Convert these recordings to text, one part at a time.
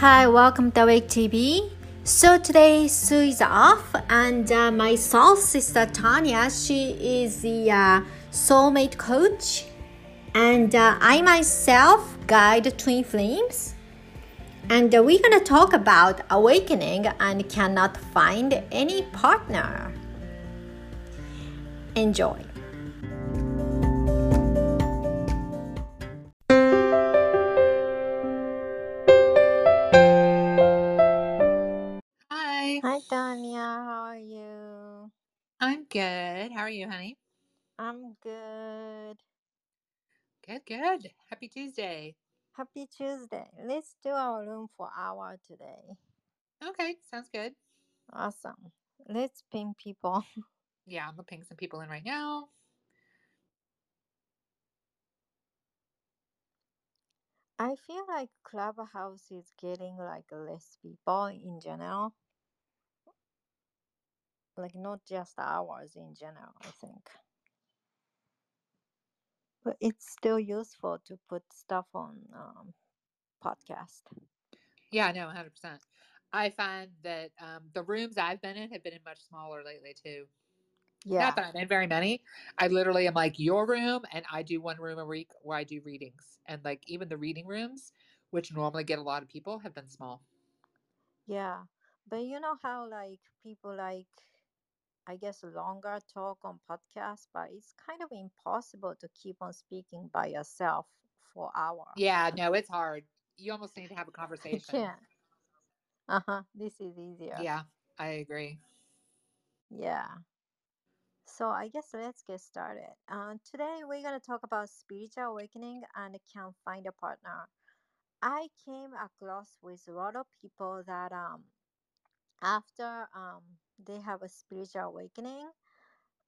Hi, welcome to Awake TV. So today Sue is off, and uh, my soul sister Tanya, she is the uh, soulmate coach, and uh, I myself guide twin flames. And uh, we're gonna talk about awakening and cannot find any partner. Enjoy. Tanya, how are you? I'm good. How are you, honey? I'm good. Good, good. Happy Tuesday. Happy Tuesday. Let's do our room for hour today. Okay, sounds good. Awesome. Let's ping people. Yeah, I'm gonna ping some people in right now. I feel like Clubhouse is getting like less people in general. Like not just ours in general, I think. But it's still useful to put stuff on um, podcast. Yeah, no, 100%. I find that um, the rooms I've been in have been in much smaller lately too. Yeah. Not that I'm in very many. I literally am like your room, and I do one room a week where I do readings, and like even the reading rooms, which normally get a lot of people, have been small. Yeah. But you know how like people like I guess longer talk on podcast, but it's kind of impossible to keep on speaking by yourself for hours. Yeah, no, it's hard. You almost need to have a conversation. can't. Uh-huh. This is easier. Yeah, I agree. Yeah. So I guess let's get started. Uh, today we're gonna talk about spiritual awakening and can't find a partner. I came across with a lot of people that um after um they have a spiritual awakening,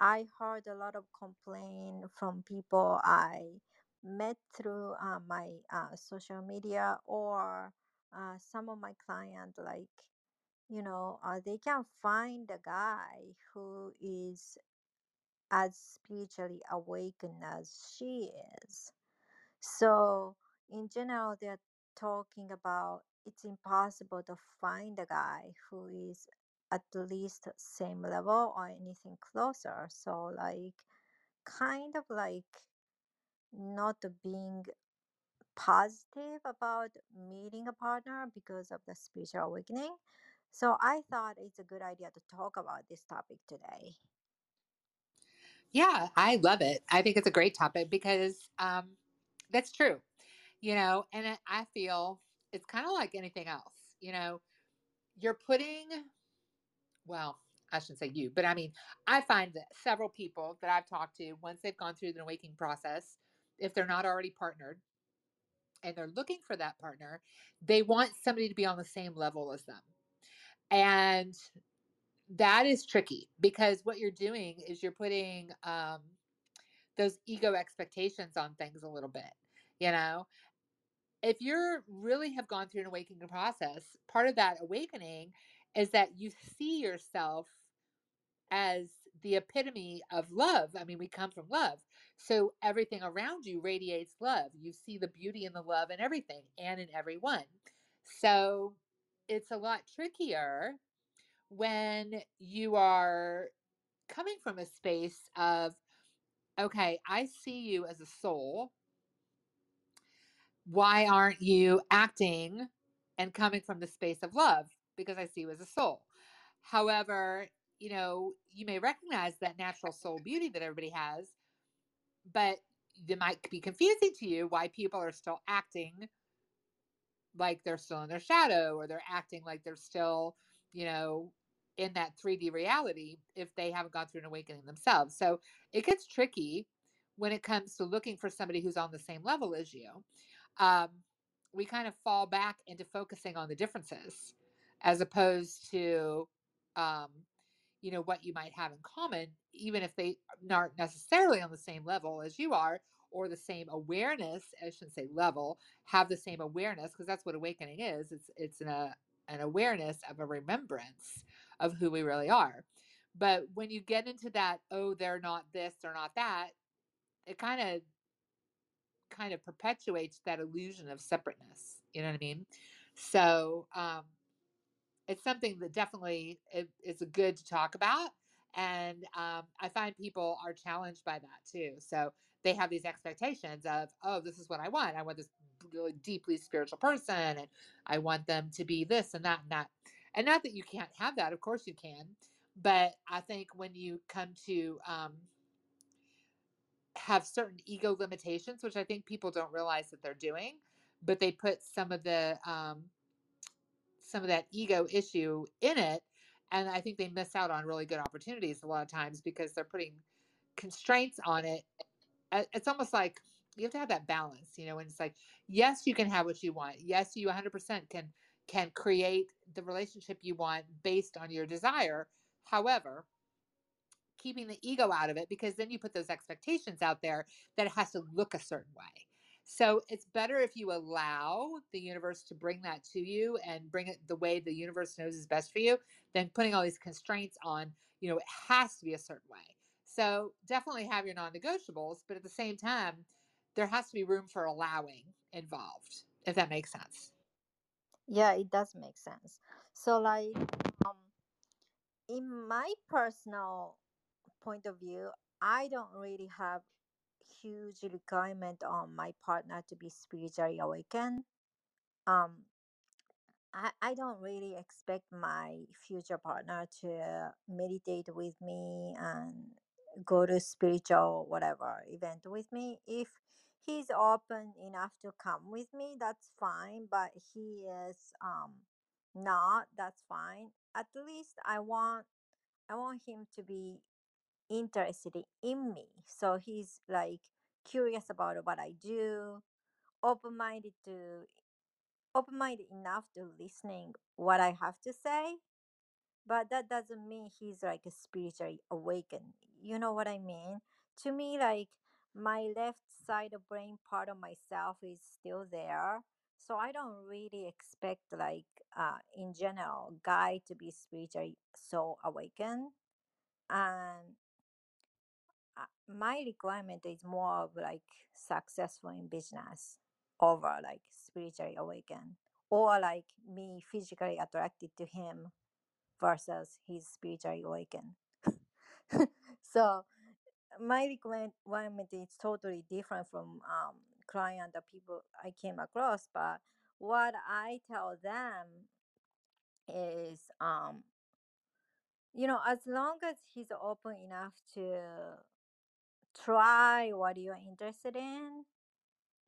I heard a lot of complaint from people I met through uh, my uh, social media or uh, some of my clients like you know uh, they can find a guy who is as spiritually awakened as she is. So, in general, they're talking about it's impossible to find a guy who is at least same level or anything closer. So, like, kind of like not being positive about meeting a partner because of the spiritual awakening. So, I thought it's a good idea to talk about this topic today. Yeah, I love it. I think it's a great topic because um, that's true, you know, and I feel it's kind of like anything else, you know, you're putting, well, I shouldn't say you, but I mean, I find that several people that I've talked to, once they've gone through the awakening process, if they're not already partnered and they're looking for that partner, they want somebody to be on the same level as them. And that is tricky because what you're doing is you're putting um, those ego expectations on things a little bit you know if you're really have gone through an awakening process part of that awakening is that you see yourself as the epitome of love i mean we come from love. So everything around you radiates love. You see the beauty and the love in everything and in everyone so it's a lot trickier when you are coming from a space of okay, I see you as a soul. Why aren't you acting and coming from the space of love? Because I see you as a soul. However, you know, you may recognize that natural soul beauty that everybody has, but it might be confusing to you why people are still acting like they're still in their shadow or they're acting like they're still, you know, in that 3D reality if they haven't gone through an awakening themselves. So it gets tricky when it comes to looking for somebody who's on the same level as you. Um, we kind of fall back into focusing on the differences as opposed to, um, you know, what you might have in common, even if they aren't necessarily on the same level as you are or the same awareness. I shouldn't say level, have the same awareness because that's what awakening is. It's it's an, uh, an awareness of a remembrance of who we really are. But when you get into that, oh, they're not this, they're not that, it kind of kind of perpetuates that illusion of separateness. You know what I mean? So um, it's something that definitely is, good to talk about. And um, I find people are challenged by that too. So they have these expectations of, oh, this is what I want. I want this really deeply spiritual person, and I want them to be this and that and that. And not that you can't have that, of course you can. But I think when you come to um, have certain ego limitations, which I think people don't realize that they're doing, but they put some of the um, some of that ego issue in it, and I think they miss out on really good opportunities a lot of times because they're putting constraints on it. It's almost like you have to have that balance, you know. And it's like, yes, you can have what you want. Yes, you 100% can can create the relationship you want based on your desire. However, keeping the ego out of it because then you put those expectations out there that it has to look a certain way. So it's better if you allow the universe to bring that to you and bring it the way the universe knows is best for you than putting all these constraints on, you know, it has to be a certain way. So definitely have your non negotiables, but at the same time, there has to be room for allowing involved, if that makes sense. Yeah, it does make sense. So, like, um, in my personal point of view, I don't really have huge requirement on my partner to be spiritually awakened. Um, I, I don't really expect my future partner to meditate with me and go to spiritual whatever event with me. If he's open enough to come with me, that's fine. But he is um not, that's fine. At least I want I want him to be interested in me. So he's like curious about what I do, open minded to open minded enough to listening what I have to say. But that doesn't mean he's like spiritually awakened. You know what I mean? To me, like my left side of brain part of myself is still there. So I don't really expect like uh in general guy to be spiritually so awakened. And my requirement is more of like successful in business over like spiritually awakened or like me physically attracted to him versus he's spiritually awakened. So my requirement is totally different from um client the people i came across but what i tell them is um you know as long as he's open enough to try what you're interested in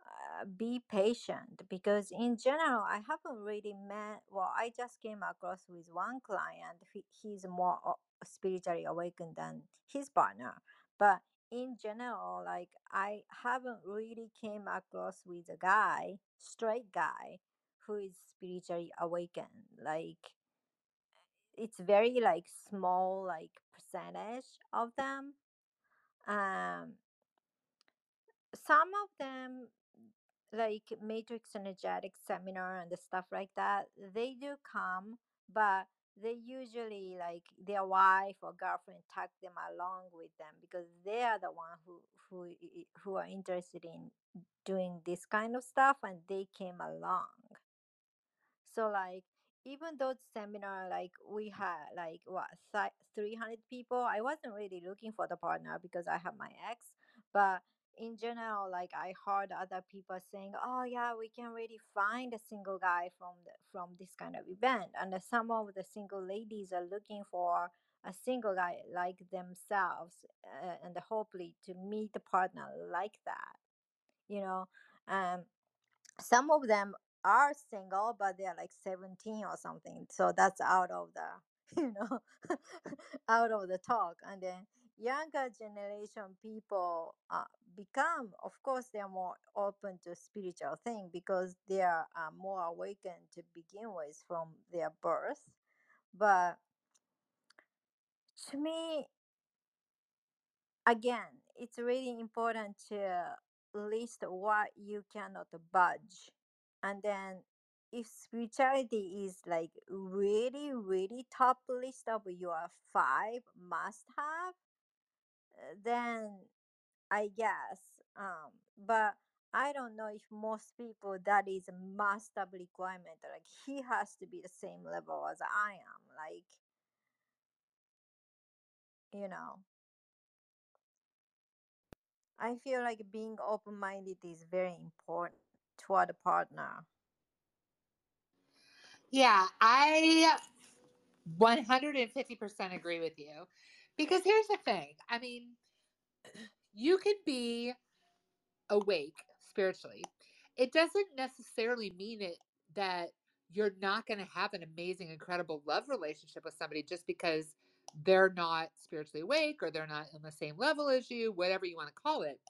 uh, be patient because in general i haven't really met well i just came across with one client he, he's more spiritually awakened than his partner but in general like i haven't really came across with a guy straight guy who is spiritually awakened like it's very like small like percentage of them um some of them like matrix energetic seminar and the stuff like that they do come but they usually like their wife or girlfriend tag them along with them because they are the one who who who are interested in doing this kind of stuff and they came along. So like even those seminar like we had like what 300 people i wasn't really looking for the partner because i have my ex but in general like i heard other people saying oh yeah we can really find a single guy from the, from this kind of event and some of the single ladies are looking for a single guy like themselves uh, and hopefully to meet a partner like that you know? Um some of them are single but they're like 17 or something so that's out of the you know out of the talk. And then younger generation people uh, become of course they're more open to spiritual thing because they are uh, more awakened to begin with from their birth. But to me again it's really important to list what you cannot budge. And then if spirituality is like really really top list of your five must have uh, then i guess um but I don't know if most people that is a must have requirement. Like he has to be the same level as I am. Like you know. I feel like being open minded is very important toward a partner. Yeah, I 150% agree with you. Because here's the thing I mean, you can be awake spiritually. It doesn't necessarily mean it that you're not going to have an amazing, incredible love relationship with somebody just because they're not spiritually awake or they're not on the same level as you, whatever you want to call it.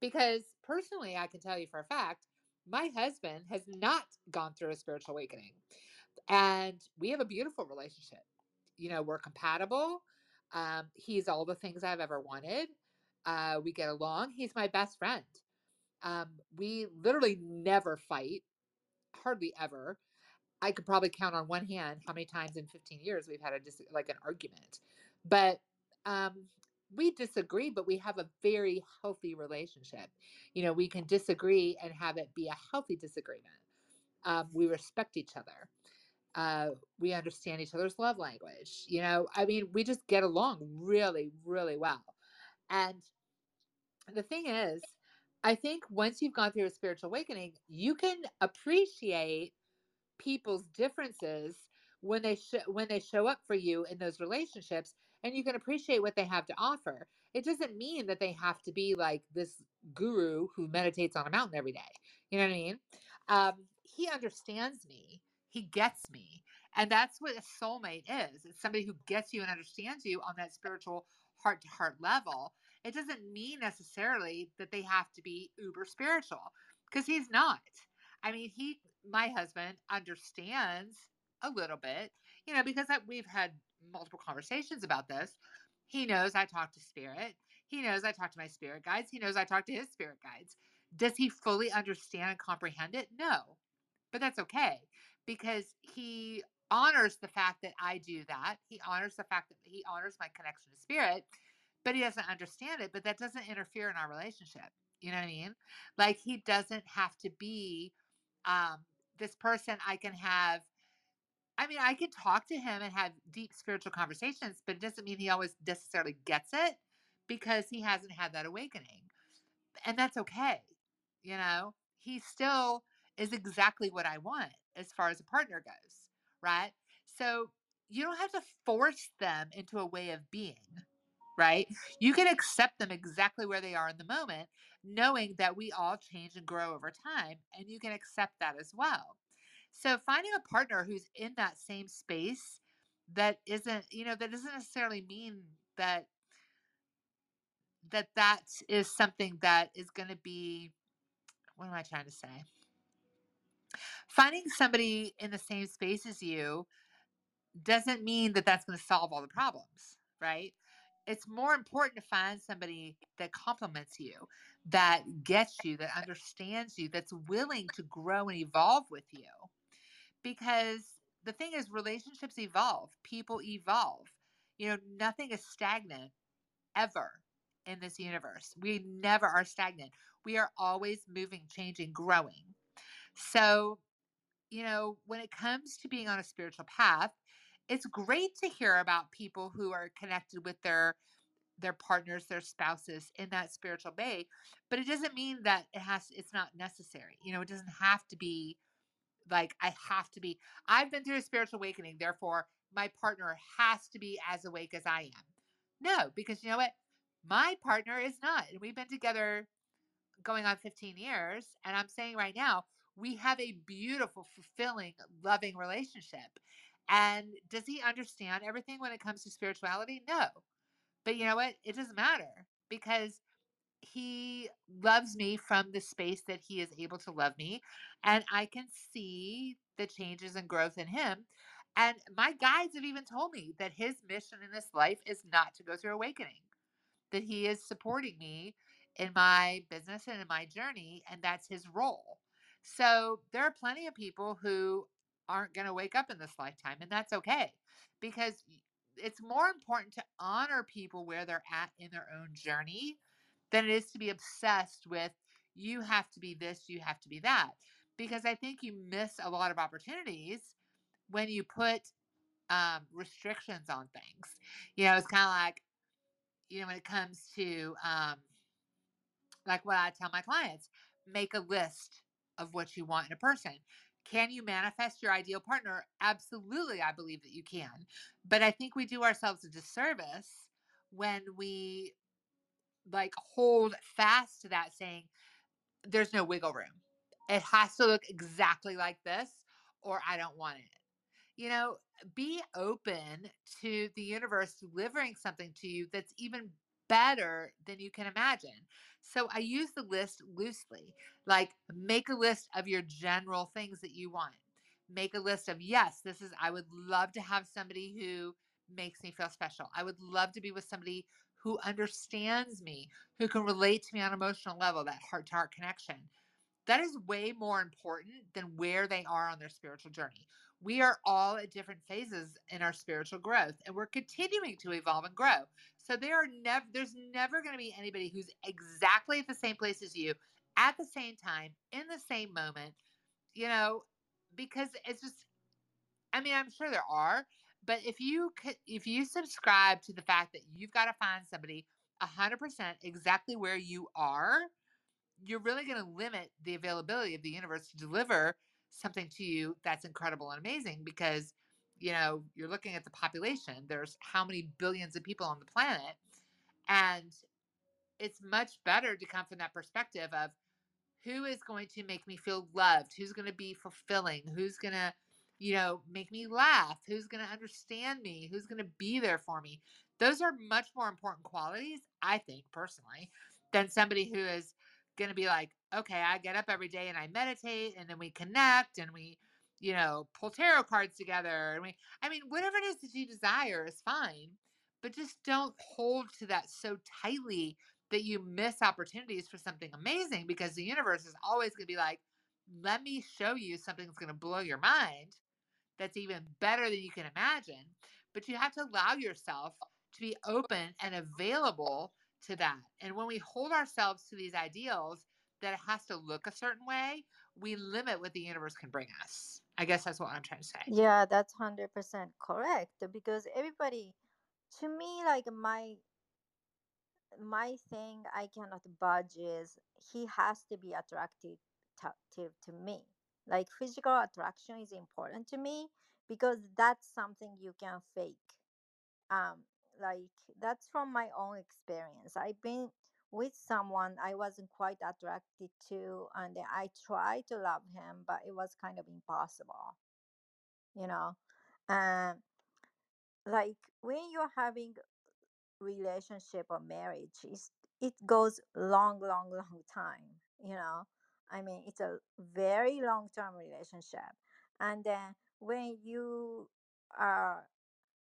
Because personally, I can tell you for a fact, my husband has not gone through a spiritual awakening. And we have a beautiful relationship. You know, we're compatible. Um, he's all the things I've ever wanted. Uh, we get along. He's my best friend. Um, we literally never fight, hardly ever. I could probably count on one hand how many times in 15 years we've had a dis- like an argument. But um, we disagree, but we have a very healthy relationship. You know, we can disagree and have it be a healthy disagreement. Um, we respect each other. Uh, we understand each other's love language. You know, I mean, we just get along really, really well. And the thing is, I think once you've gone through a spiritual awakening, you can appreciate people's differences when they sh- when they show up for you in those relationships and you can appreciate what they have to offer it doesn't mean that they have to be like this guru who meditates on a mountain every day you know what i mean um, he understands me he gets me and that's what a soulmate is it's somebody who gets you and understands you on that spiritual heart to heart level it doesn't mean necessarily that they have to be uber spiritual because he's not I mean, he, my husband, understands a little bit, you know, because I, we've had multiple conversations about this. He knows I talk to spirit. He knows I talk to my spirit guides. He knows I talk to his spirit guides. Does he fully understand and comprehend it? No, but that's okay because he honors the fact that I do that. He honors the fact that he honors my connection to spirit, but he doesn't understand it. But that doesn't interfere in our relationship. You know what I mean? Like he doesn't have to be um, this person I can have. I mean, I can talk to him and have deep spiritual conversations, but it doesn't mean he always necessarily gets it because he hasn't had that awakening. And that's okay. You know, he still is exactly what I want as far as a partner goes, right? So you don't have to force them into a way of being, right? You can accept them exactly where they are in the moment, knowing that we all change and grow over time, and you can accept that as well. So finding a partner who's in that same space that isn't, you know, that doesn't necessarily mean that that that is something that is going to be what am I trying to say? Finding somebody in the same space as you doesn't mean that that's going to solve all the problems, right? It's more important to find somebody that complements you, that gets you, that understands you, that's willing to grow and evolve with you. Because the thing is, relationships evolve, people evolve. You know, nothing is stagnant ever in this universe. We never are stagnant. We are always moving, changing, growing. So, you know, when it comes to being on a spiritual path, it's great to hear about people who are connected with their their partners, their spouses in that spiritual bay, but it doesn't mean that it has it's not necessary. You know, it doesn't have to be like I have to be I've been through a spiritual awakening, therefore my partner has to be as awake as I am. No, because you know what? My partner is not. And we've been together going on 15 years. And I'm saying right now, we have a beautiful, fulfilling, loving relationship. And does he understand everything when it comes to spirituality? No. But you know what? It doesn't matter because he loves me from the space that he is able to love me. And I can see the changes and growth in him. And my guides have even told me that his mission in this life is not to go through awakening that he is supporting me in my business and in my journey, and that's his role. So there are plenty of people who aren't going to wake up in this lifetime, and that's okay because it's more important to honor people where they're at in their own journey than it is to be obsessed with you have to be this, you have to be that. Because I think you miss a lot of opportunities when you put um, restrictions on things. You know, it's kind of like, you know, when it comes to um, like what I tell my clients, make a list of what you want in a person. Can you manifest your ideal partner? Absolutely, I believe that you can. But I think we do ourselves a disservice when we like hold fast to that saying there's no wiggle room. It has to look exactly like this or I don't want it. You know, be open to the universe delivering something to you that's even better than you can imagine. So I use the list loosely. Like make a list of your general things that you want. Make a list of yes, this is I would love to have somebody who makes me feel special. I would love to be with somebody who understands me, who can relate to me on an emotional level, that heart to heart connection. That is way more important than where they are on their spiritual journey. We are all at different phases in our spiritual growth and we're continuing to evolve and grow. So there are never there's never going to be anybody who's exactly at the same place as you at the same time in the same moment, you know, because it's just I mean, I'm sure there are, but if you if you subscribe to the fact that you've got to find somebody 100% exactly where you are, you're really going to limit the availability of the universe to deliver something to you that's incredible and amazing because you know you're looking at the population there's how many billions of people on the planet and it's much better to come from that perspective of who is going to make me feel loved who's going to be fulfilling who's going to you know make me laugh who's going to understand me who's going to be there for me. Those are much more important qualities i think personally than somebody who is going to be like okay i get up every day and i meditate and then we connect and we you know pull tarot cards together and we i mean whatever it is that you desire is fine but just don't hold to that so tightly that you miss opportunities for something amazing because the universe is always going to be like, let me show you something that's going to blow your mind that's even better than you can imagine. But you have to allow yourself to be open and available to that. And when we hold ourselves to these ideals that it has to look a certain way, we limit what the universe can bring us. I guess that's what I'm trying to say. Yeah, that's 100% correct because everybody to me like my my thing I cannot budge is he has to be attractive attractive to me. Like physical attraction is important to me because that's something you can fake. Um like that's from my own experience. I've been with someone I wasn't quite attracted to and I tried to love him but it was kind of impossible, you know. And like when you're having relationship or marriage is it goes long long long time you know i mean it's a very long term relationship and then when you are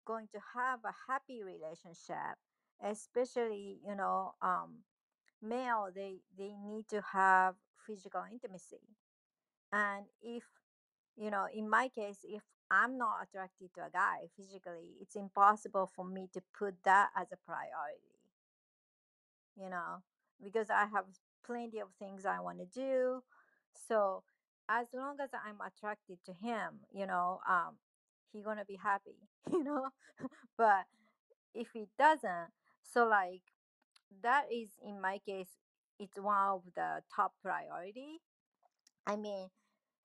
going to have a happy relationship especially you know um male they they need to have physical intimacy. And if you know in my case if i'm not attracted to a guy physically it's impossible for me to put that as a priority. You know because i have plenty of things i want to do. So as long as i'm attracted to him you know um he gonna be happy you know? But if he doesn't so like that is in my case it's one of the top priority. I mean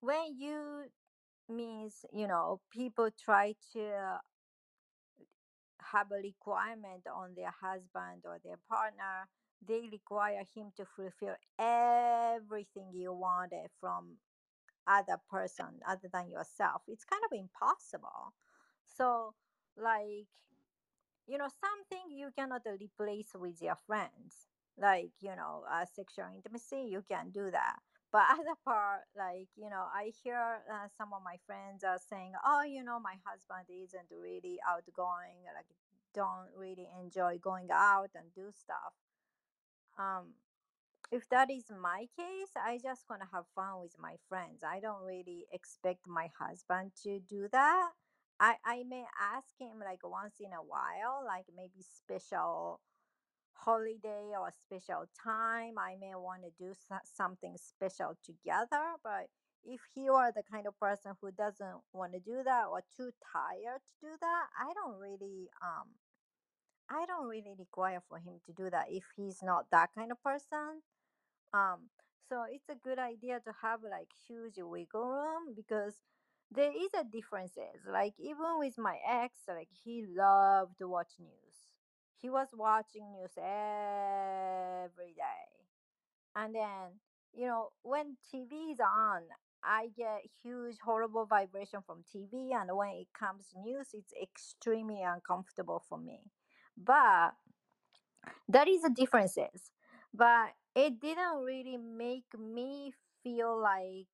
when you means you know people try to have a requirement on their husband or their partner they require him to fulfill everything you wanted from other person other than yourself. It's kind of impossible. So like you know something you cannot replace with your friends like you know uh, sexual intimacy you can do that. But other part like you know i hear uh, some of my friends are saying oh you know my husband isn't really outgoing like don't really enjoy going out and do stuff. Um if that is my case i just gonna have fun with my friends. I don't really expect my husband to do that i i may ask him like once in a while like maybe special holiday or special time, I may want to do so- something special together. But if he are the kind of person who doesn't want to do that or too tired to do that, I don't really um I don't really require for him to do that if he's not that kind of person. Um, so it's a good idea to have like huge wiggle room because there is a differences. Like even with my ex, like he loved to watch news. He was watching news every day. And then, you know, when TV is on, I get huge horrible vibration from TV and when it comes news, it's extremely uncomfortable for me. But that is the differences but it didn't really make me feel like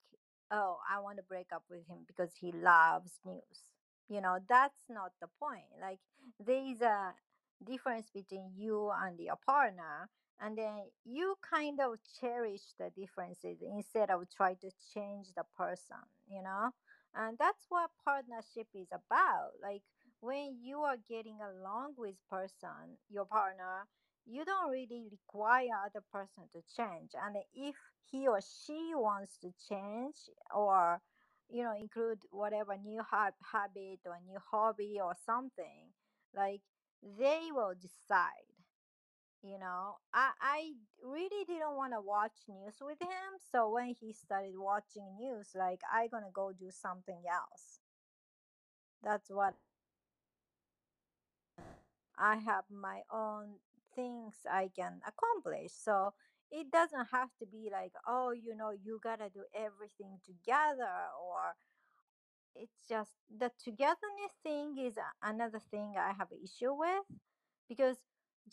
oh i want to break up with him because he loves news. You know that's not the point. Like there is a difference between you and your partner and then you kind of cherish the differences instead of try to change the person you know? And that's what partnership is about. Like when you are getting along with person your partner you don't really require other person to change. And if he or she wants to change or you know include whatever new hab- habit or new hobby or something like they will decide you know? I i really didn't want to watch news with him so when he started watching news like i gonna go do something else. That's what I have my own things I can accomplish. So it doesn't have to be like, oh, you know, you gotta do everything together, or it's just the togetherness thing is another thing I have issue with because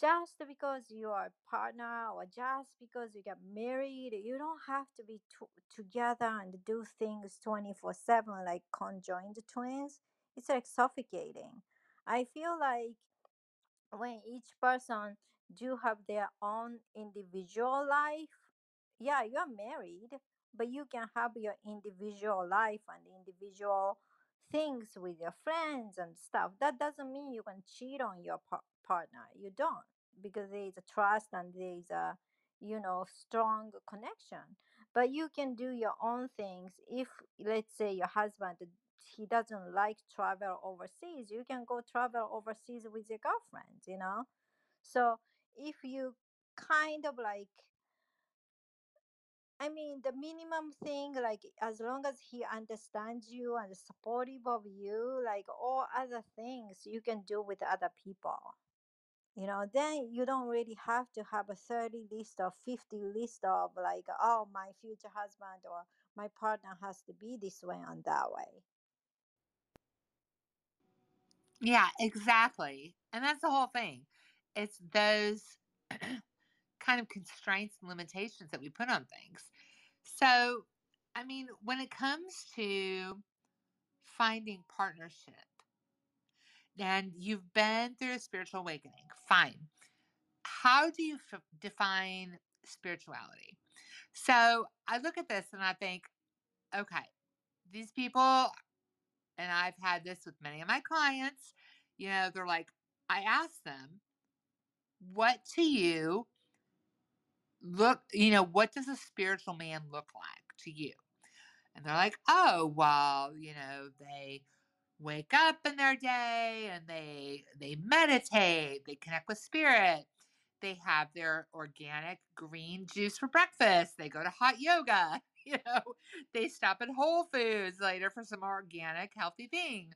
just because you are a partner or just because you get married, you don't have to be to- together and do things 24 7 like conjoined twins. It's like suffocating. I feel like when each person do have their own individual life. Yeah you're married but you can have your individual life and individual things with your friends and stuff. That doesn't mean you can cheat on your par- partner. You don't because there is a trust and there is a you know strong connection. But you can do your own things. If let's say your husband he doesn't like travel overseas you can go travel overseas with your girlfriend you know? So if you kind of like I mean, the minimum thing, like as long as he understands you and is supportive of you, like all other things you can do with other people. You know, then you don't really have to have a 30 list or 50 list of like, oh, my future husband or my partner has to be this way and that way. Yeah, exactly. And that's the whole thing. It's those kind of constraints and limitations that we put on things. So, I mean, when it comes to finding partnership, and you've been through a spiritual awakening, fine. How do you f- define spirituality? So, I look at this and I think, okay, these people, and I've had this with many of my clients, you know, they're like, I ask them, what to you look, you know, what does a spiritual man look like to you? And they're like, oh, well, you know, they wake up in their day and they they meditate, they connect with spirit. They have their organic green juice for breakfast. They go to hot yoga. You know, they stop at Whole Foods later for some organic, healthy thing.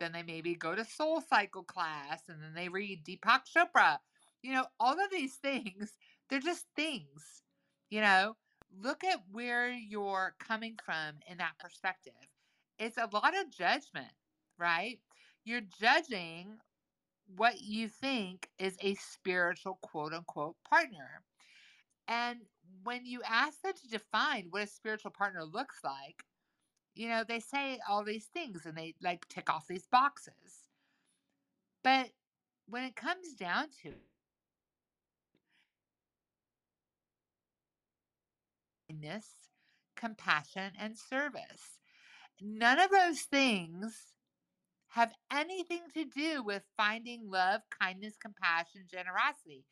Then they maybe go to Soul Cycle class and then they read Deepak Chopra. You know, all of these things, they're just things. You know, look at where you're coming from in that perspective. It's a lot of judgment, right? You're judging what you think is a spiritual quote unquote partner. And when you ask them to define what a spiritual partner looks like, you know, they say all these things and they like tick off these boxes. But when it comes down to kindness, compassion, and service, none of those things have anything to do with finding love, kindness, compassion, generosity.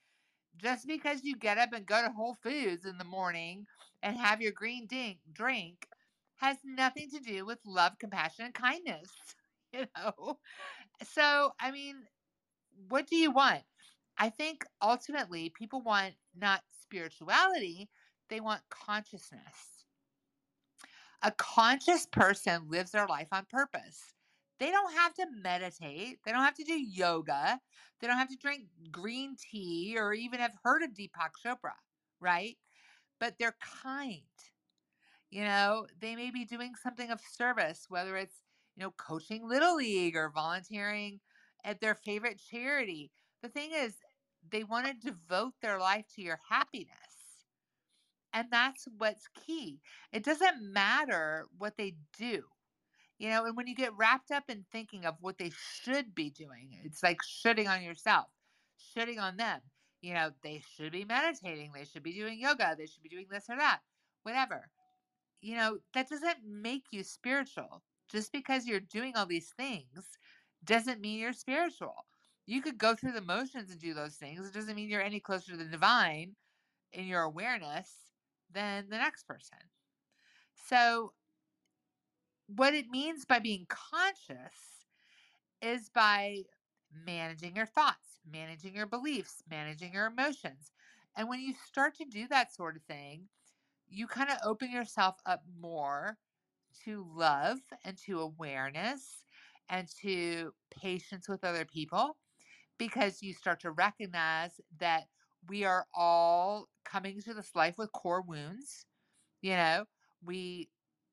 Just because you get up and go to Whole Foods in the morning and have your green dink, drink has nothing to do with love, compassion, and kindness. You know? So, I mean, what do you want? I think ultimately people want not spirituality, they want consciousness. A conscious person lives their life on purpose. They don't have to meditate. They don't have to do yoga. They don't have to drink green tea or even have heard of Deepak Chopra, right? But they're kind. You know, they may be doing something of service, whether it's, you know, coaching Little League or volunteering at their favorite charity. The thing is, they want to devote their life to your happiness. And that's what's key. It doesn't matter what they do. You know, and when you get wrapped up in thinking of what they should be doing, it's like shitting on yourself, shitting on them. You know, they should be meditating, they should be doing yoga, they should be doing this or that, whatever. You know, that doesn't make you spiritual. Just because you're doing all these things doesn't mean you're spiritual. You could go through the motions and do those things. It doesn't mean you're any closer to the divine in your awareness than the next person. So, what it means by being conscious is by managing your thoughts, managing your beliefs, managing your emotions. And when you start to do that sort of thing, you kind of open yourself up more to love and to awareness and to patience with other people because you start to recognize that we are all coming to this life with core wounds. You know, we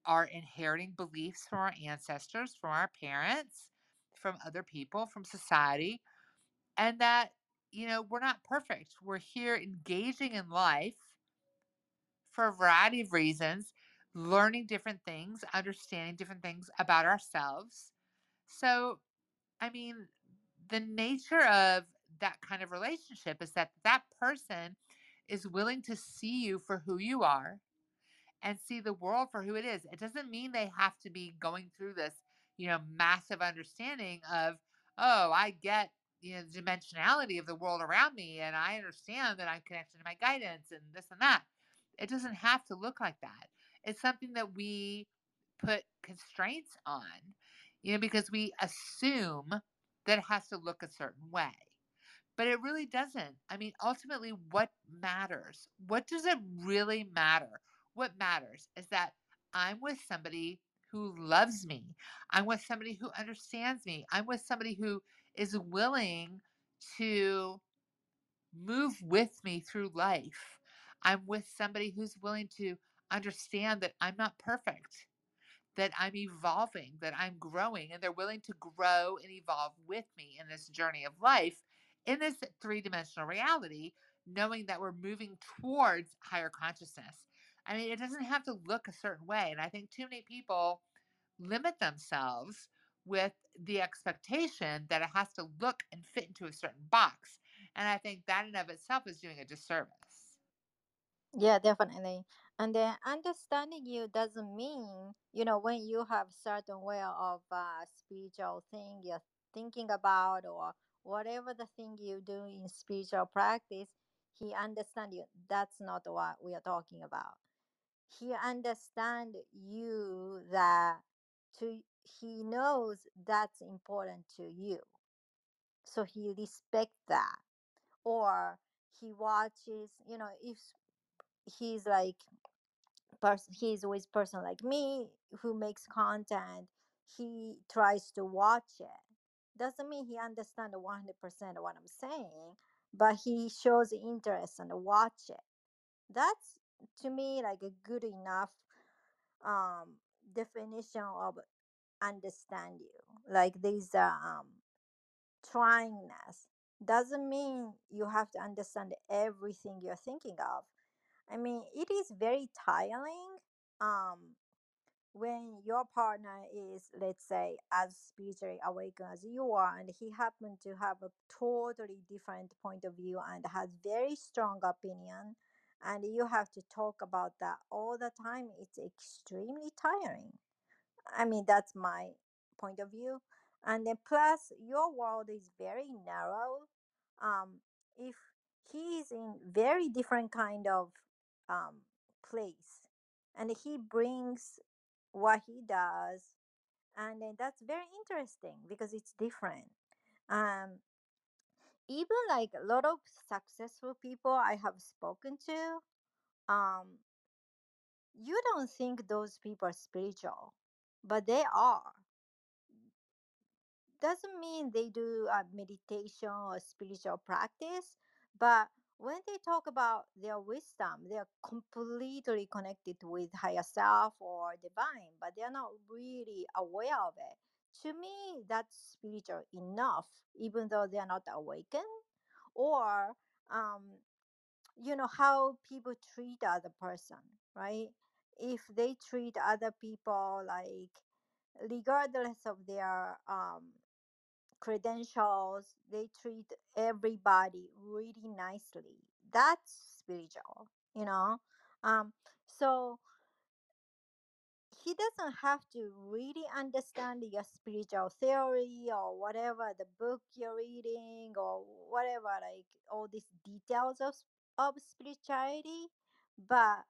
are inheriting beliefs from our ancestors, from our parents, from other people, from society, and that, you know, we're not perfect. We're here engaging in life for a variety of reasons, learning different things, understanding different things about ourselves. So, I mean, the nature of that kind of relationship is that that person is willing to see you for who you are and see the world for who it is. It doesn't mean they have to be going through this, you know, massive understanding of, oh, I get, you know, the dimensionality of the world around me and I understand that I'm connected to my guidance and this and that. It doesn't have to look like that. It's something that we put constraints on, you know, because we assume that it has to look a certain way. But it really doesn't. I mean, ultimately, what matters? What does it really matter? What matters is that I'm with somebody who loves me. I'm with somebody who understands me. I'm with somebody who is willing to move with me through life. I'm with somebody who's willing to understand that I'm not perfect, that I'm evolving, that I'm growing, and they're willing to grow and evolve with me in this journey of life in this three dimensional reality, knowing that we're moving towards higher consciousness. I mean, it doesn't have to look a certain way. And I think too many people limit themselves with the expectation that it has to look and fit into a certain box. And I think that in of itself is doing a disservice. Yeah, definitely. And then understanding you doesn't mean, you know, when you have certain way of uh, spiritual thing you're thinking about or whatever the thing you do in spiritual practice, he understand you. That's not what we are talking about. He understand you that to he knows that's important to you. So he respect that. Or he watches, you know, if he's like person he's with person like me who makes content he tries to watch it doesn't mean he understands 100% of what i'm saying but he shows interest and watch it. That's to me like a good enough um definition of understand you. Like this um tryingness doesn't mean you have to understand everything you're thinking of. I mean, it is very tiring um, when your partner is, let's say, as spiritually awakened as you are, and he happened to have a totally different point of view and has very strong opinion, and you have to talk about that all the time. It's extremely tiring. I mean, that's my point of view. And then plus, your world is very narrow. Um, if he's in very different kind of um, place and he brings what he does and then that's very interesting because it's different. Um, even like a lot of successful people i have spoken to um, you don't think those people are spiritual but they are. Doesn't mean they do uh, meditation or spiritual practice, but when they talk about their wisdom, they are completely connected with higher self or divine, but they are not really aware of it. To me, that's spiritual enough, even though they are not awakened. Or, um, you know, how people treat other person, right? If they treat other people like regardless of their um, credentials they treat everybody really nicely that's spiritual you know um so he doesn't have to really understand your spiritual theory or whatever the book you're reading or whatever like all these details of, of spirituality but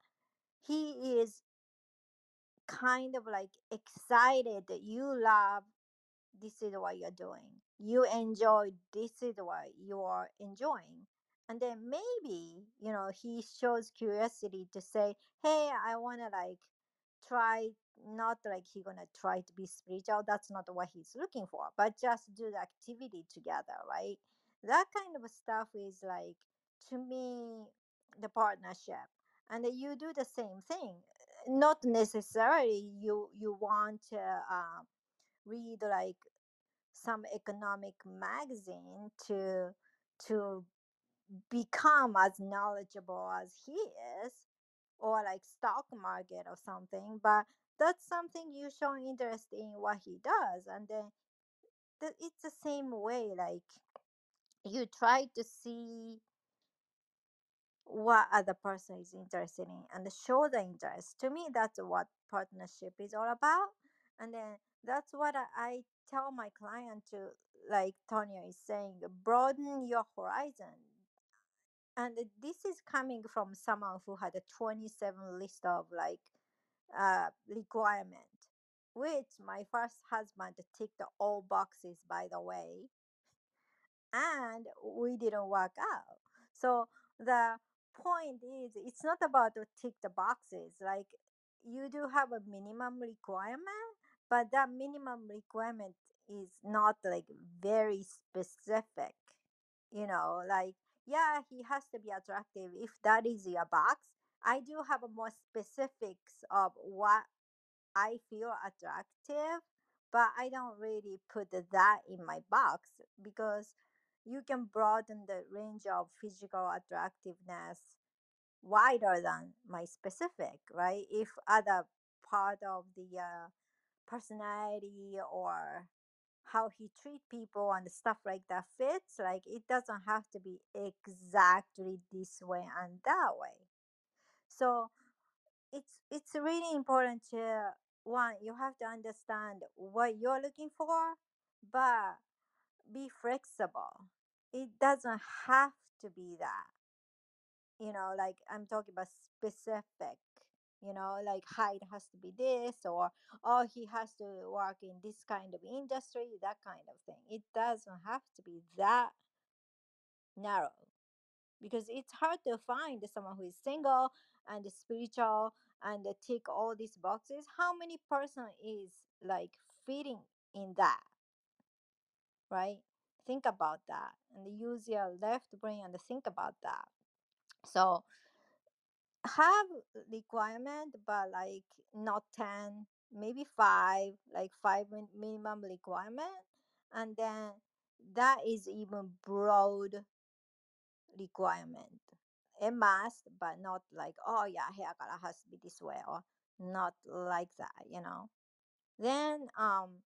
he is kind of like excited that you love this is what you're doing. You enjoy this is what you are enjoying. And then maybe, you know, he shows curiosity to say, Hey, I wanna like try not like he gonna try to be spiritual. That's not what he's looking for, but just do the activity together, right? That kind of stuff is like to me the partnership. And you do the same thing. Not necessarily you you want to uh, read like some economic magazine to to become as knowledgeable as he is or like stock market or something but that's something you show interest in what he does and then th- it's the same way like you try to see what other person is interested in and show the interest. To me that's what partnership is all about and then that's what i, I tell my client to like Tanya is saying broaden your horizon and this is coming from someone who had a 27 list of like uh requirement which my first husband ticked all boxes by the way and we didn't work out. So the point is, it's not about to tick the boxes. Like you do have a minimum requirement, but that minimum requirement is not like very specific. You know, like yeah, he has to be attractive. If that is your box, I do have a more specifics of what I feel attractive, but I don't really put that in my box because you can broaden the range of physical attractiveness wider than my specific, right? If other part of the uh, personality or how he treat people and stuff like that fits, like it doesn't have to be exactly this way and that way. So it's it's really important to one you have to understand what you're looking for but be flexible it doesn't have to be that you know like i'm talking about specific you know like height has to be this or oh he has to work in this kind of industry that kind of thing. It doesn't have to be that narrow because it's hard to find someone who is single and spiritual and tick all these boxes. How many person is like fitting in that? Right? Think about that and use your left brain and think about that. So have requirement but like not 10 maybe 5 like 5 min- minimum requirement and then that is even broad requirement. A must, but not like, oh yeah, hair color has to be this way or not like that, you know. Then um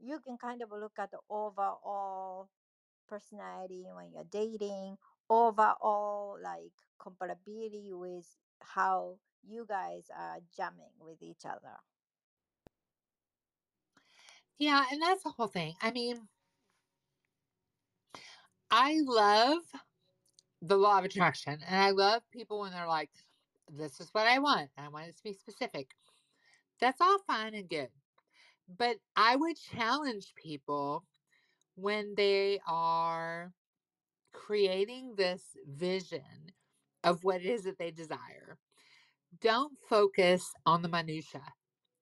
you can kind of look at the overall personality when you're dating, overall like compatibility with how you guys are jamming with each other. Yeah, and that's the whole thing. I mean, I love the law of attraction. And I love people when they're like, this is what I want. I want it to be specific. That's all fine and good. But I would challenge people when they are creating this vision of what it is that they desire. Don't focus on the minutia,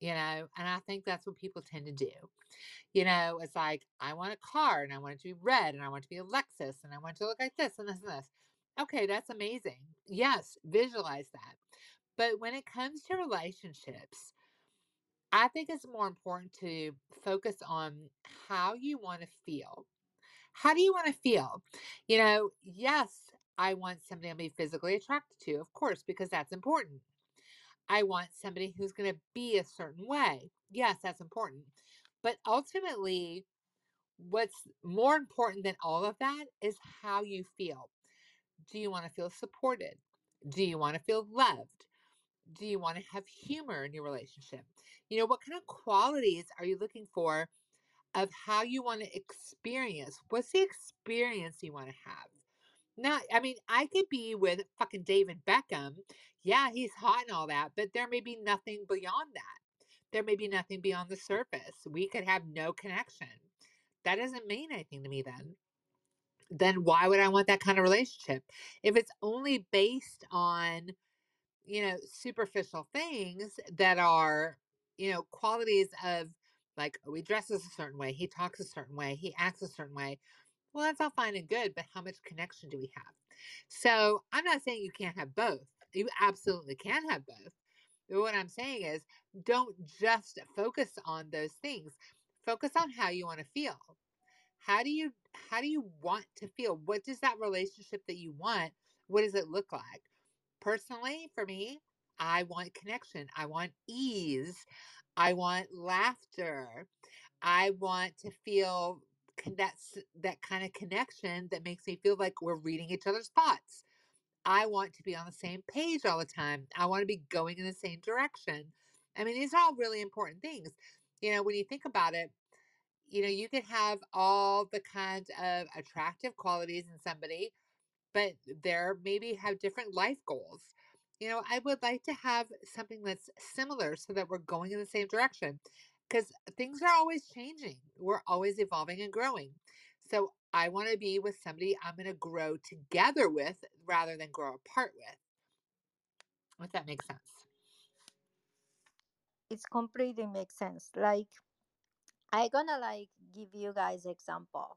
you know, and I think that's what people tend to do. You know, it's like, I want a car and I want it to be red and I want it to be a Lexus and I want it to look like this and this and this. Okay, that's amazing. Yes, visualize that. But when it comes to relationships, I think it's more important to focus on how you want to feel. How do you want to feel? You know, yes, I want somebody I'll be physically attracted to, of course, because that's important. I want somebody who's going to be a certain way. Yes, that's important. But ultimately, what's more important than all of that is how you feel. Do you want to feel supported? Do you want to feel loved? Do you want to have humor in your relationship? You know, what kind of qualities are you looking for of how you want to experience? What's the experience you want to have? Now, I mean, I could be with fucking David Beckham. Yeah, he's hot and all that, but there may be nothing beyond that. There may be nothing beyond the surface. We could have no connection. That doesn't mean anything to me then. Then why would I want that kind of relationship? If it's only based on, you know, superficial things that are, you know, qualities of like, oh, he dresses a certain way, he talks a certain way, he acts a certain way. Well, that's all fine and good, but how much connection do we have? So I'm not saying you can't have both. You absolutely can have both. But what I'm saying is don't just focus on those things. Focus on how you want to feel. How do you how do you want to feel? What does that relationship that you want, what does it look like? Personally, for me, I want connection. I want ease. I want laughter. I want to feel that's that kind of connection that makes me feel like we're reading each other's thoughts. I want to be on the same page all the time. I want to be going in the same direction. I mean, these are all really important things. You know, when you think about it, you know, you could have all the kinds of attractive qualities in somebody, but they're maybe have different life goals. You know, I would like to have something that's similar so that we're going in the same direction because things are always changing. We're always evolving and growing. So I want to be with somebody I'm going to grow together with rather than grow apart with. If that makes sense. It's completely makes sense. Like I'm gonna like give you guys example.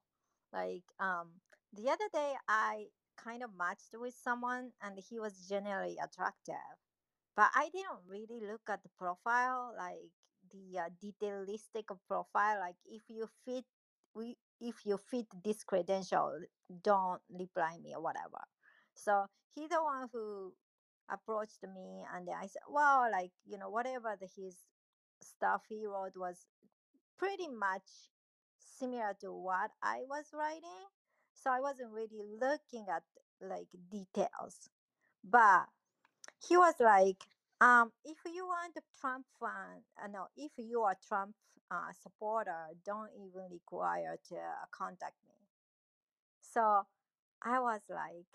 Like um the other day I kind of matched with someone and he was generally attractive. But I didn't really look at the profile like the uh, detailistic profile like if you fit we if you fit this credential don't reply me or whatever. So he the one who approached me and I said, well, like, you know, whatever the, his stuff he wrote was pretty much similar to what I was writing. So I wasn't really looking at like details. But he was like, um, if you want a Trump fan, uh, no, if you are Trump uh, supporter, don't even require to uh, contact me. So I was like,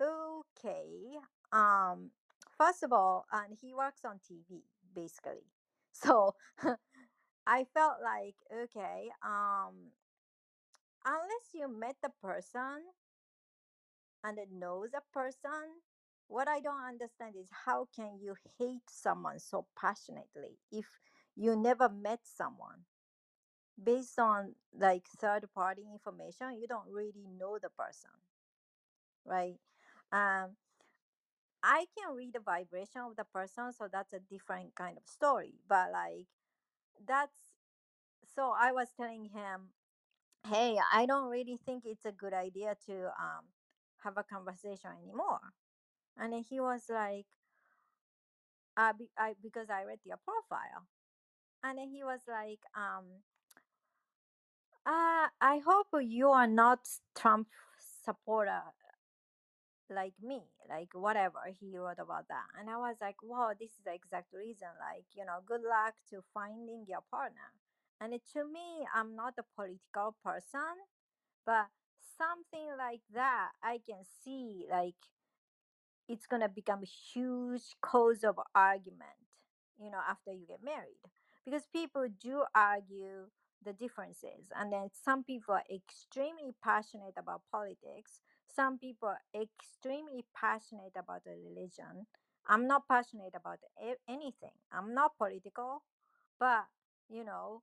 okay. Um, first of all, and he works on TV basically. So I felt like, okay, um, unless you met the person and knows a person, what I don't understand is how can you hate someone so passionately if you never met someone? Based on like third party information, you don't really know the person, right? Um, I can read the vibration of the person, so that's a different kind of story. But like that's so I was telling him, hey, I don't really think it's a good idea to um have a conversation anymore. And then he was like, uh, be, I, because I read your profile. And then he was like, um, uh, I hope you are not Trump supporter like me, like whatever he wrote about that. And I was like, wow, this is the exact reason. Like, you know, good luck to finding your partner. And to me, I'm not a political person, but something like that i can see like it's gonna become a huge cause of argument you know after you get married because people do argue the differences and then some people are extremely passionate about politics some people are extremely passionate about the religion. I'm not passionate about anything. I'm not political but you know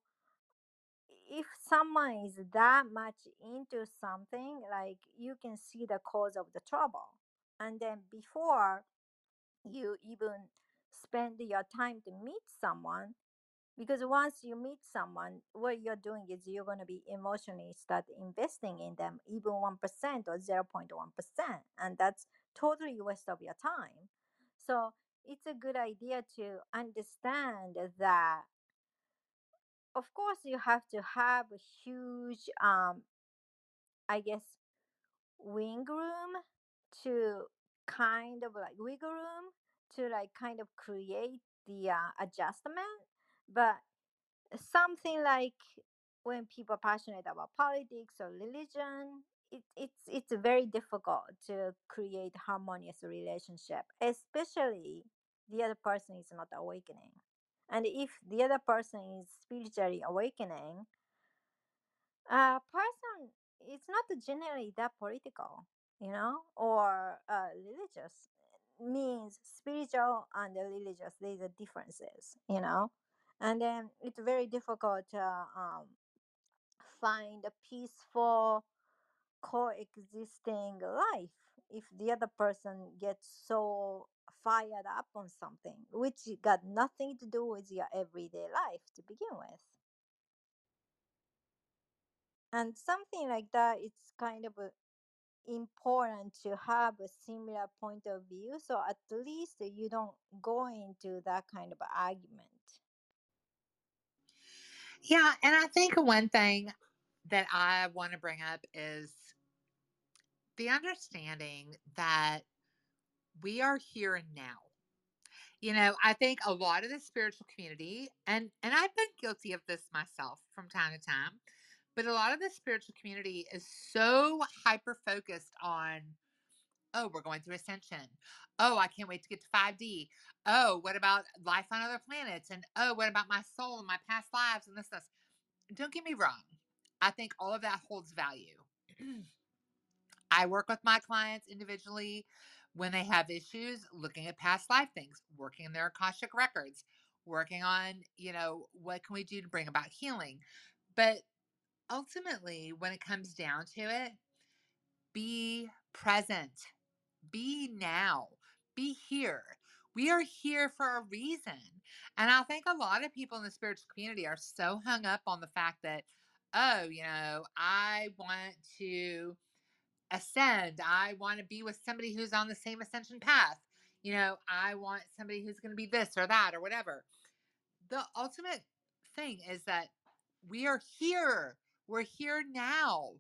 if someone is that much into something like you can see the cause of the trouble and then before you even spend your time to meet someone because once you meet someone what you're doing is you're going to be emotionally start investing in them even 1% or 0.1% and that's totally waste of your time. So it's a good idea to understand that of course you have to have a huge um i guess wing room to kind of like wiggle room to like kind of create the uh, adjustment but something like when people are passionate about politics or religion it, it's it's very difficult to create harmonious relationship especially the other person is not awakening. And if the other person is spiritually awakening a person it's not generally that political you know or uh, religious means spiritual and religious there's a differences you know? And then it's very difficult to um, find a peaceful coexisting life if the other person gets so fired up on something which got nothing to do with your everyday life to begin with. And something like that it's kind of a important to have a similar point of view so at least you don't go into that kind of argument Yeah. And I think one thing that I want to bring up is the understanding that we are here and now. You know, I think a lot of the spiritual community, and and I've been guilty of this myself from time to time, but a lot of the spiritual community is so hyper focused on, oh, we're going through ascension. Oh, I can't wait to get to 5D. Oh, what about life on other planets? And oh, what about my soul and my past lives and this, this. Don't get me wrong. I think all of that holds value. I work with my clients individually when they have issues, looking at past life things, working in their Akashic records, working on, you know, what can we do to bring about healing. But ultimately, when it comes down to it, be present, be now, be here. We are here for a reason. And I think a lot of people in the spiritual community are so hung up on the fact that, oh, you know, I want to ascend. I want to be with somebody who's on the same ascension path. You know, I want somebody who's going to be this or that or whatever. The ultimate thing is that we are here. We're here now.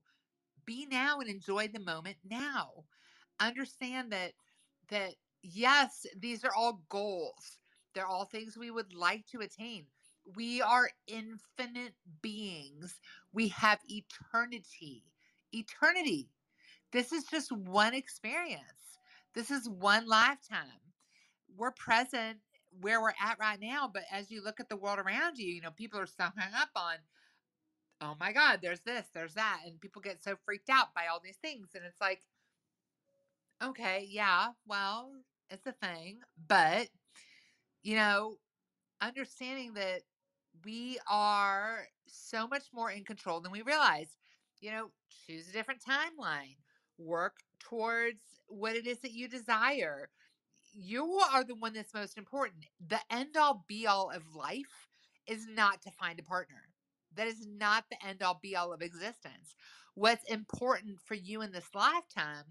Be now and enjoy the moment now. Understand that that yes, these are all goals. They're all things we would like to attain. We are infinite beings. We have eternity. Eternity this is just one experience. This is one lifetime. We're present where we're at right now, but as you look at the world around you, you know, people are so hung up on, oh my God, there's this, there's that. And people get so freaked out by all these things. And it's like, okay, yeah, well, it's a thing. But, you know, understanding that we are so much more in control than we realize. You know, choose a different timeline, work towards what it is that you desire. You are the one that's most important. The end all be all of life is not to find a partner. That is not the end all be all of existence. What's important for you in this lifetime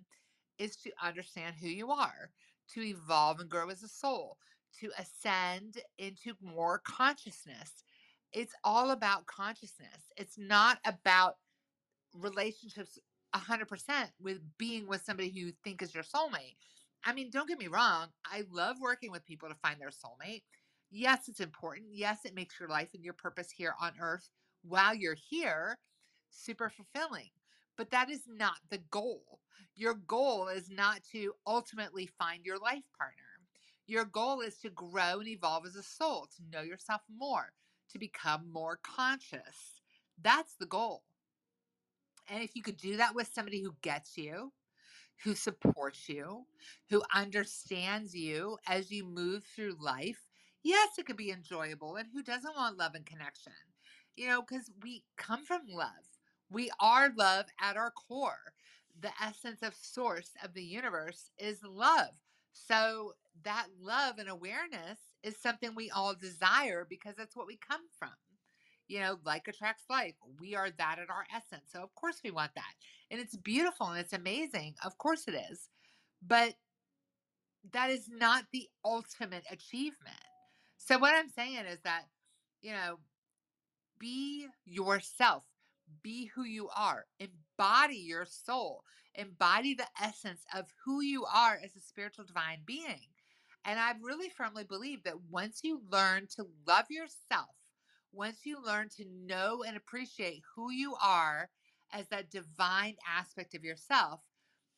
is to understand who you are, to evolve and grow as a soul, to ascend into more consciousness. It's all about consciousness. It's not about relationships 100% with being with somebody who you think is your soulmate. I mean, don't get me wrong. I love working with people to find their soulmate. Yes, it's important. Yes, it makes your life and your purpose here on earth while you're here super fulfilling. but that is not the goal. Your goal is not to ultimately find your life partner. Your goal is to grow and evolve as a soul, to know yourself more, to become more conscious. That's the goal. And if you could do that with somebody who gets you, who supports you, who understands you as you move through life, yes, it could be enjoyable. And who doesn't want love and connection? You know, because we come from love. We are love at our core. The essence of source of the universe is love. So that love and awareness is something we all desire because that's what we come from you know, like attracts like. We are that at our essence. So, of course, we want that. And it's beautiful and it's amazing. Of course, it is. But that is not the ultimate achievement. So, what I'm saying is that, you know, be yourself, be who you are, embody your soul, embody the essence of who you are as a spiritual divine being. And I really firmly believe that once you learn to love yourself, once you learn to know and appreciate who you are as that divine aspect of yourself,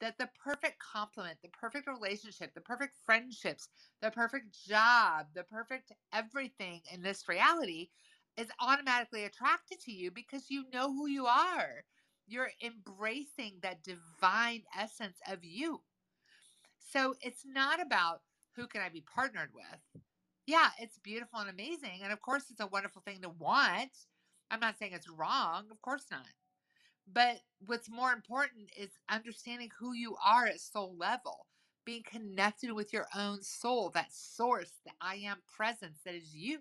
that the perfect complement, the perfect relationship, the perfect friendships, the perfect job, the perfect everything in this reality is automatically attracted to you because you know who you are. You're embracing that divine essence of you. So it's not about who can I be partnered with? yeah, it's beautiful and amazing. And of course, it's a wonderful thing to want. I'm not saying it's wrong, of course not. But what's more important is understanding who you are at soul level, being connected with your own soul, that source, the I am presence that is you.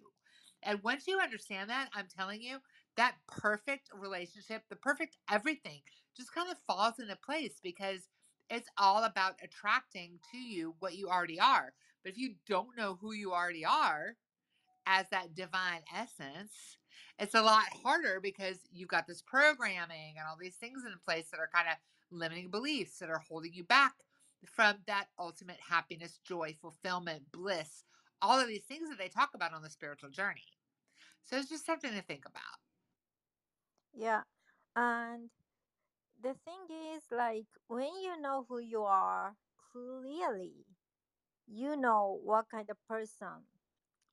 And once you understand that, I'm telling you, that perfect relationship, the perfect everything just kind of falls into place because it's all about attracting to you what you already are. But if you don't know who you already are as that divine essence, it's a lot harder because you've got this programming and all these things in place that are kind of limiting beliefs that are holding you back from that ultimate happiness, joy, fulfillment, bliss, all of these things that they talk about on the spiritual journey. So it's just something to think about. Yeah. And the thing is, like, when you know who you are clearly, you know what kind of person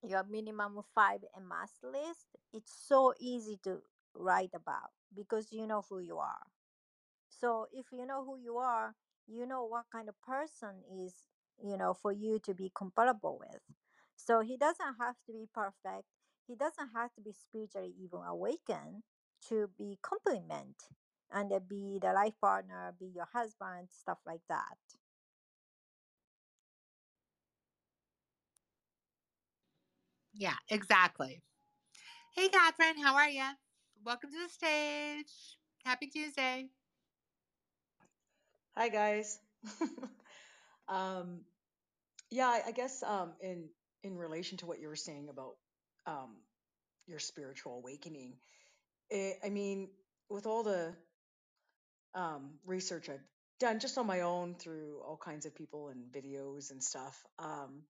your minimum five MS list, it's so easy to write about because you know who you are. So if you know who you are, you know what kind of person is, you know, for you to be compatible with. So he doesn't have to be perfect. He doesn't have to be spiritually even awakened to be complement and uh, be the life partner, be your husband, stuff like that. Yeah, exactly. Hey, Catherine, how are you? Welcome to the stage. Happy Tuesday. Hi guys. um, yeah, I, I guess um, in in relation to what you were saying about um, your spiritual awakening, it, I mean, with all the um, research I've done just on my own through all kinds of people and videos and stuff, um,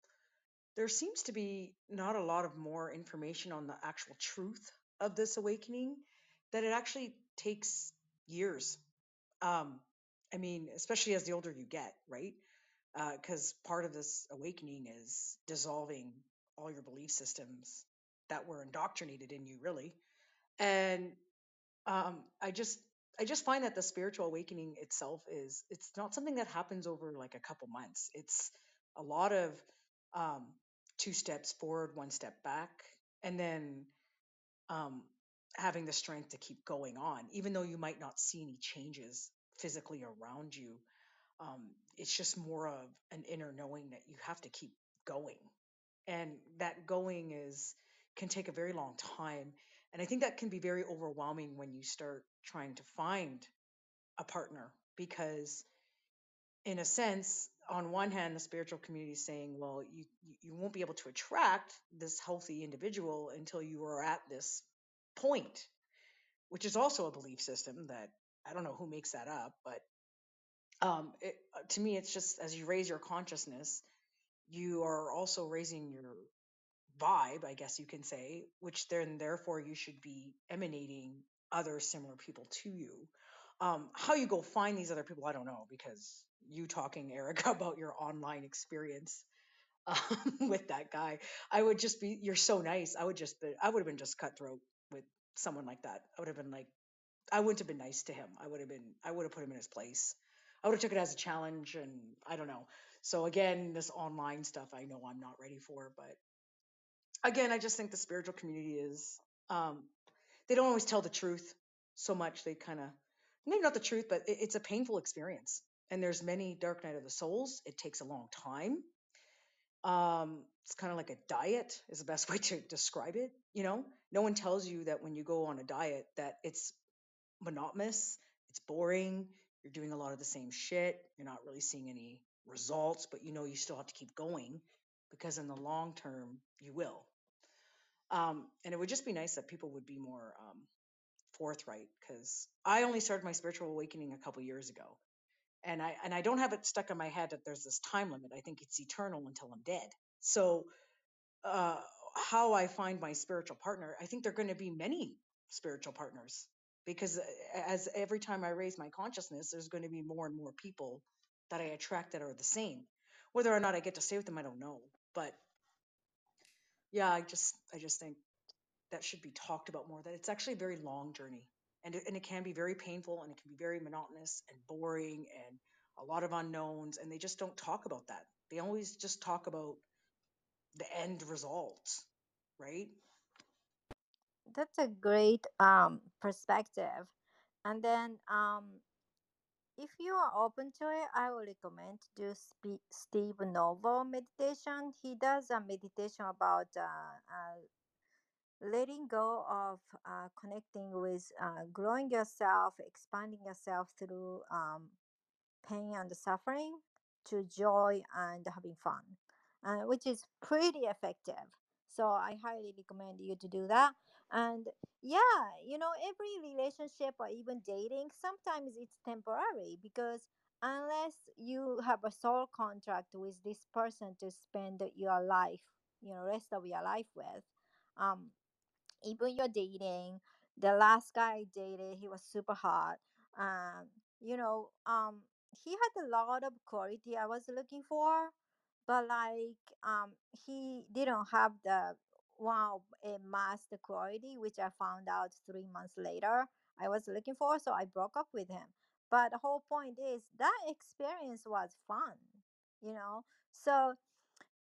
there seems to be not a lot of more information on the actual truth of this awakening. That it actually takes years. Um, I mean, especially as the older you get, right? Because part of this awakening is dissolving all your belief systems that were indoctrinated in you really. And um, i just i just find that the spiritual awakening itself is it's not something that happens over like a couple months. It's a lot of um, two steps forward one step back and then um, having the strength to keep going on even though you might not see any changes physically around you um, it's just more of an inner knowing that you have to keep going. And that going is can take a very long time and i think that can be very overwhelming when you start trying to find a partner because in a sense on one hand the spiritual community is saying well you you won't be able to attract this healthy individual until you are at this point which is also a belief system that i don't know who makes that up but um, it, uh, to me, it's just as you raise your consciousness, you are also raising your vibe, I guess you can say, which then therefore you should be emanating other similar people to you. Um, how you go find these other people, I don't know, because you talking, Erica, about your online experience um, with that guy, I would just be, you're so nice. I would just be, I would have been just cutthroat with someone like that. I would have been like, I wouldn't have been nice to him. I would have been, I would have put him in his place. I would have took it as a challenge and I don't know. So again, this online stuff, I know I'm not ready for, but again, I just think the spiritual community is, um, they don't always tell the truth so much. They kind of, maybe not the truth, but it, it's a painful experience. And there's many dark night of the souls. It takes a long time. Um, it's kind of like a diet is the best way to describe it. You know, no one tells you that when you go on a diet that it's monotonous, it's boring, you're doing a lot of the same shit, you're not really seeing any results, but you know you still have to keep going because in the long term you will. Um, and it would just be nice that people would be more um, forthright because I only started my spiritual awakening a couple years ago, and I and I don't have it stuck in my head that there's this time limit. I think it's eternal until I'm dead. So uh, how I find my spiritual partner, I think there are going to be many spiritual partners because uh, as every time I raise my consciousness, there's going to be more and more people that I attract that are the same. Whether or not I get to stay with them, I don't know. But yeah, I just I just think that should be talked about more. That it's actually a very long journey, and it, and it can be very painful, and it can be very monotonous and boring, and a lot of unknowns, and they just don't talk about that. They always just talk about the end result, right? That's a great um, perspective. And then, um, if you are open to it, I would recommend to do Steve Novo meditation. He does a meditation about uh, uh, letting go of uh, connecting with uh, growing yourself, expanding yourself through um, pain and suffering to joy and having fun, uh, which is pretty effective. So I highly recommend you to do that. And yeah, you know, every relationship or even dating, sometimes it's temporary because unless you have a soul contract with this person to spend your life, you know, rest of your life with, um, even you're dating the last guy i dated he was super hot um you know um he had a lot of quality i was looking for but like um he didn't have the wow a master quality which i found out three months later i was looking for so i broke up with him. But the whole point is that experience was fun you know? So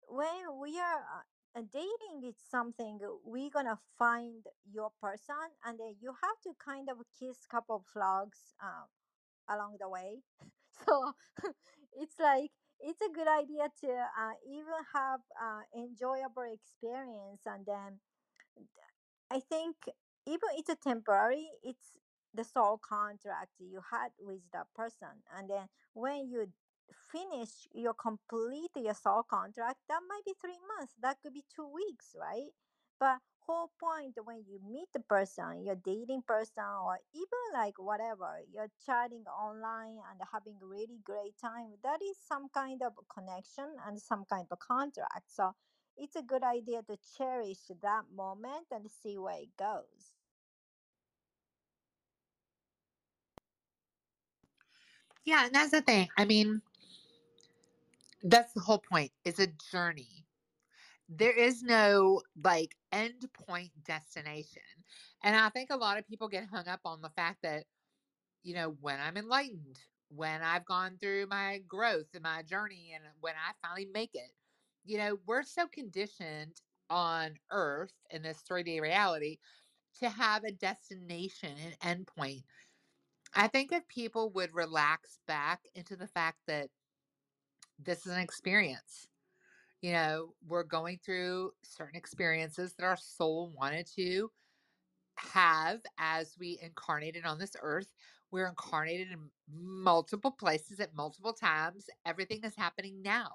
when we are uh, dating it's something we're gonna find your person and then you have to kind of kiss couple of frogs uh, along the way. So it's like it's a good idea to uh, even have uh, enjoyable experience and then I think even it's a temporary, it's the soul contract you had with that person. And then when you finish your complete your soul contract, that might be three months, that could be two weeks, right? But whole point when you meet the person, you're dating person or even like whatever, you're chatting online and having a really great time, that is some kind of connection and some kind of contract. So it's a good idea to cherish that moment and see where it goes. Yeah, and that's the thing. I mean, that's the whole point. It's a journey. There is no like end point destination. And I think a lot of people get hung up on the fact that, you know, when I'm enlightened, when I've gone through my growth and my journey, and when I finally make it, you know, we're so conditioned on earth in this 3D reality to have a destination, an endpoint. I think if people would relax back into the fact that this is an experience, you know, we're going through certain experiences that our soul wanted to have as we incarnated on this earth. We're incarnated in multiple places at multiple times. Everything is happening now,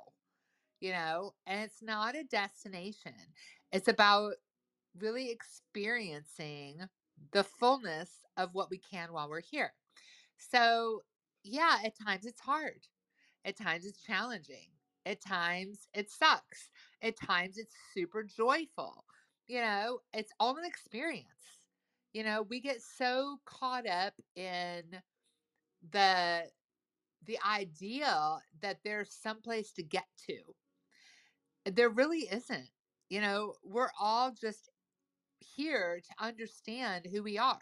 you know, and it's not a destination. It's about really experiencing the fullness of what we can while we're here. So, yeah, at times it's hard. At times it's challenging. At times it sucks. At times it's super joyful. You know, it's all an experience. You know, we get so caught up in the the idea that there's some place to get to. There really isn't. You know, we're all just here to understand who we are.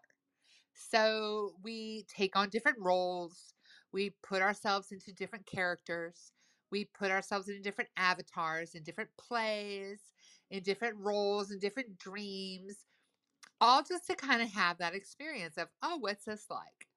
So we take on different roles, we put ourselves into different characters, we put ourselves in different avatars, in different plays, in different roles, in different dreams, all just to kind of have that experience of, oh, what's this like?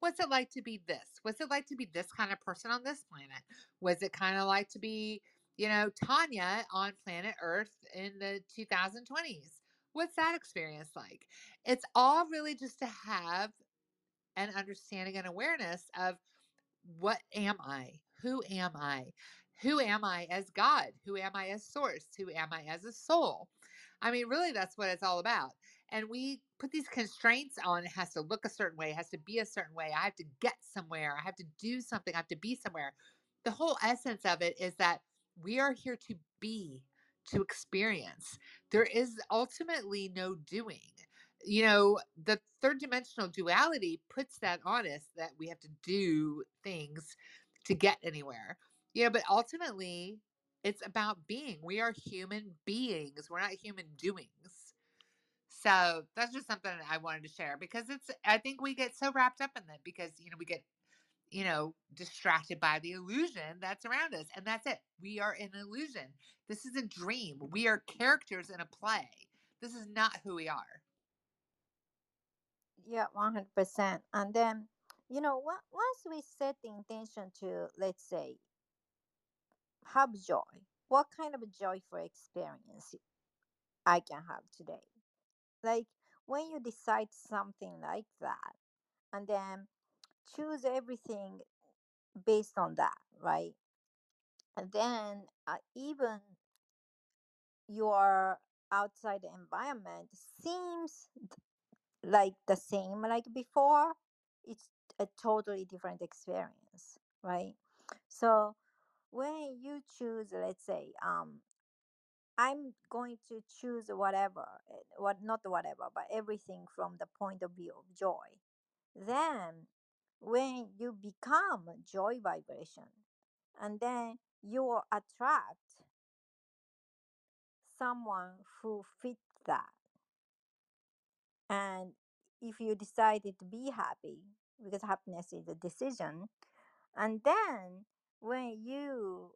What's it like to be this? What's it like to be this kind of person on this planet? Was it kind of like to be, you know, Tanya on planet Earth in the 2020s? What's that experience like? It's all really just to have an understanding and awareness of what am I? Who am I? Who am I as God? Who am I as source? Who am I as a soul? I mean, really, that's what it's all about. And we put these constraints on it has to look a certain way, it has to be a certain way. I have to get somewhere, I have to do something, I have to be somewhere. The whole essence of it is that we are here to be, to experience. There is ultimately no doing. You know, the third dimensional duality puts that on us that we have to do things to get anywhere. Know, but ultimately, it's about being. We are human beings. We're not human doings. So that's just something I wanted to share because it's I think we get so wrapped up in that because you know we get you know distracted by the illusion that's around us and that's it. We are an illusion. This is a dream. We are characters in a play. This is not who we are. Yeah, 100%. And then, you know, once we set the intention to, let's say, have joy, what kind of a joyful experience I can have today? Like when you decide something like that and then choose everything based on that, right? And then uh, even your outside environment seems like the same like before, it's a totally different experience, right? So when you choose, let's say, um, I'm going to choose whatever, eh, what not whatever, but everything from the point of view of joy. Then when you become joy vibration, and then you will attract someone who fits that. And if you decided to be happy, because happiness is a decision, and then when you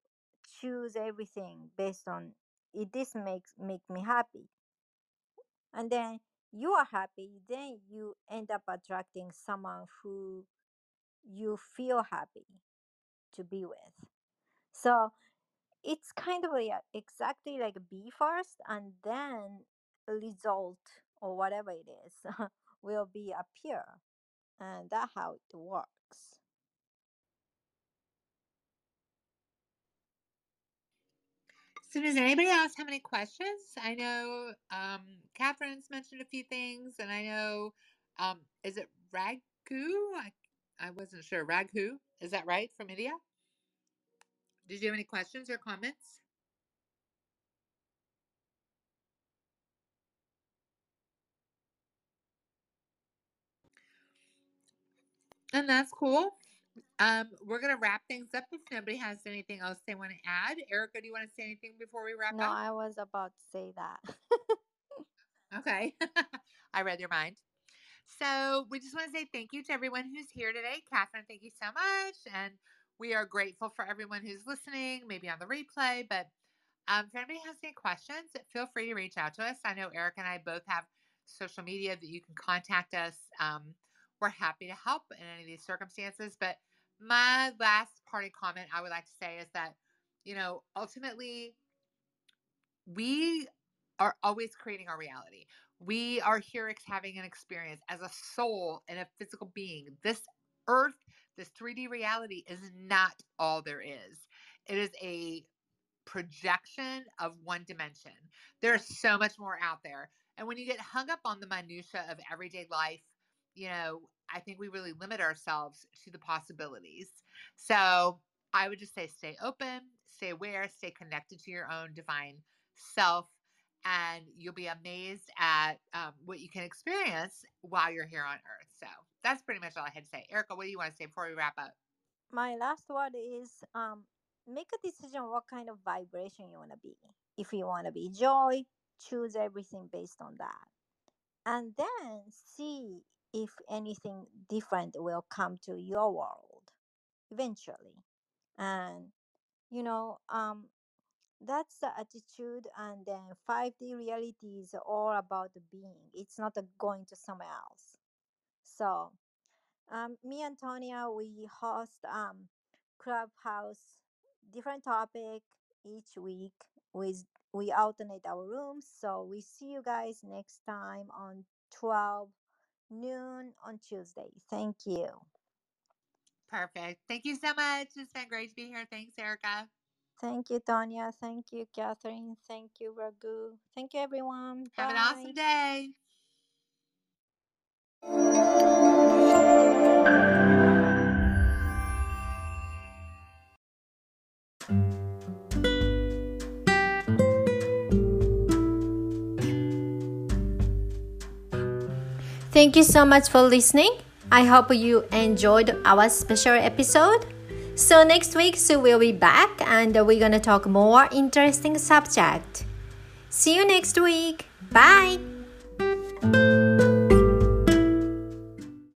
choose everything based on it this makes make me happy. And then you are happy then you end up attracting someone who you feel happy to be with. So it's kind of like exactly like be first and then result or whatever it is will be appear and that's how it works So does anybody else have any questions? I know um, Catherine's mentioned a few things, and I know um, is it Raghu? I, I wasn't sure. Raghu, is that right from India? Did you have any questions or comments? And that's cool. Um, we're gonna wrap things up if nobody has anything else they want to add. Erica, do you want to say anything before we wrap no up? No, I was about to say that Okay. I read your mind. So we just want to say thank you to everyone who's here today. Catherine, thank you so much. And we are grateful for everyone who's listening, maybe on the replay. But um, if anybody has any questions, feel free to reach out to us. I know Eric and I both have social media that you can contact us. Um, we're happy to help in any of these circumstances. But my last parting comment I would like to say is that, you know, ultimately, we are always creating our reality. We are here having an experience as a soul and a physical being. This earth, this 3D reality is not all there is. It is a projection of one dimension. There's so much more out there. And when you get hung up on the minutia of everyday life, you know, I think we really limit ourselves to the possibilities. So I would just say stay open, stay aware, stay connected to your own divine self, and you'll be amazed at um, what you can experience while you're here on earth. So that's pretty much all I had to say. Erica, what do you want to say before we wrap up? My last word is um, make a decision what kind of vibration you want to be. If you want to be joy, choose everything based on that. And then see if anything different will come to your world eventually. And, you know, um, that's the attitude. And then 5D reality is all about the being, it's not going to somewhere else. So, um, me and Tanya, we host um, Clubhouse different topic each week. With we alternate our rooms, so we see you guys next time on twelve noon on Tuesday. Thank you. Perfect. Thank you so much. It's been great to be here. Thanks, Erica. Thank you, Tanya. Thank you, Catherine. Thank you, Ragu. Thank you, everyone. Have an awesome day. Thank you so much for listening. I hope you enjoyed our special episode. So next week so we'll be back and we're gonna talk more interesting subject. See you next week. Bye.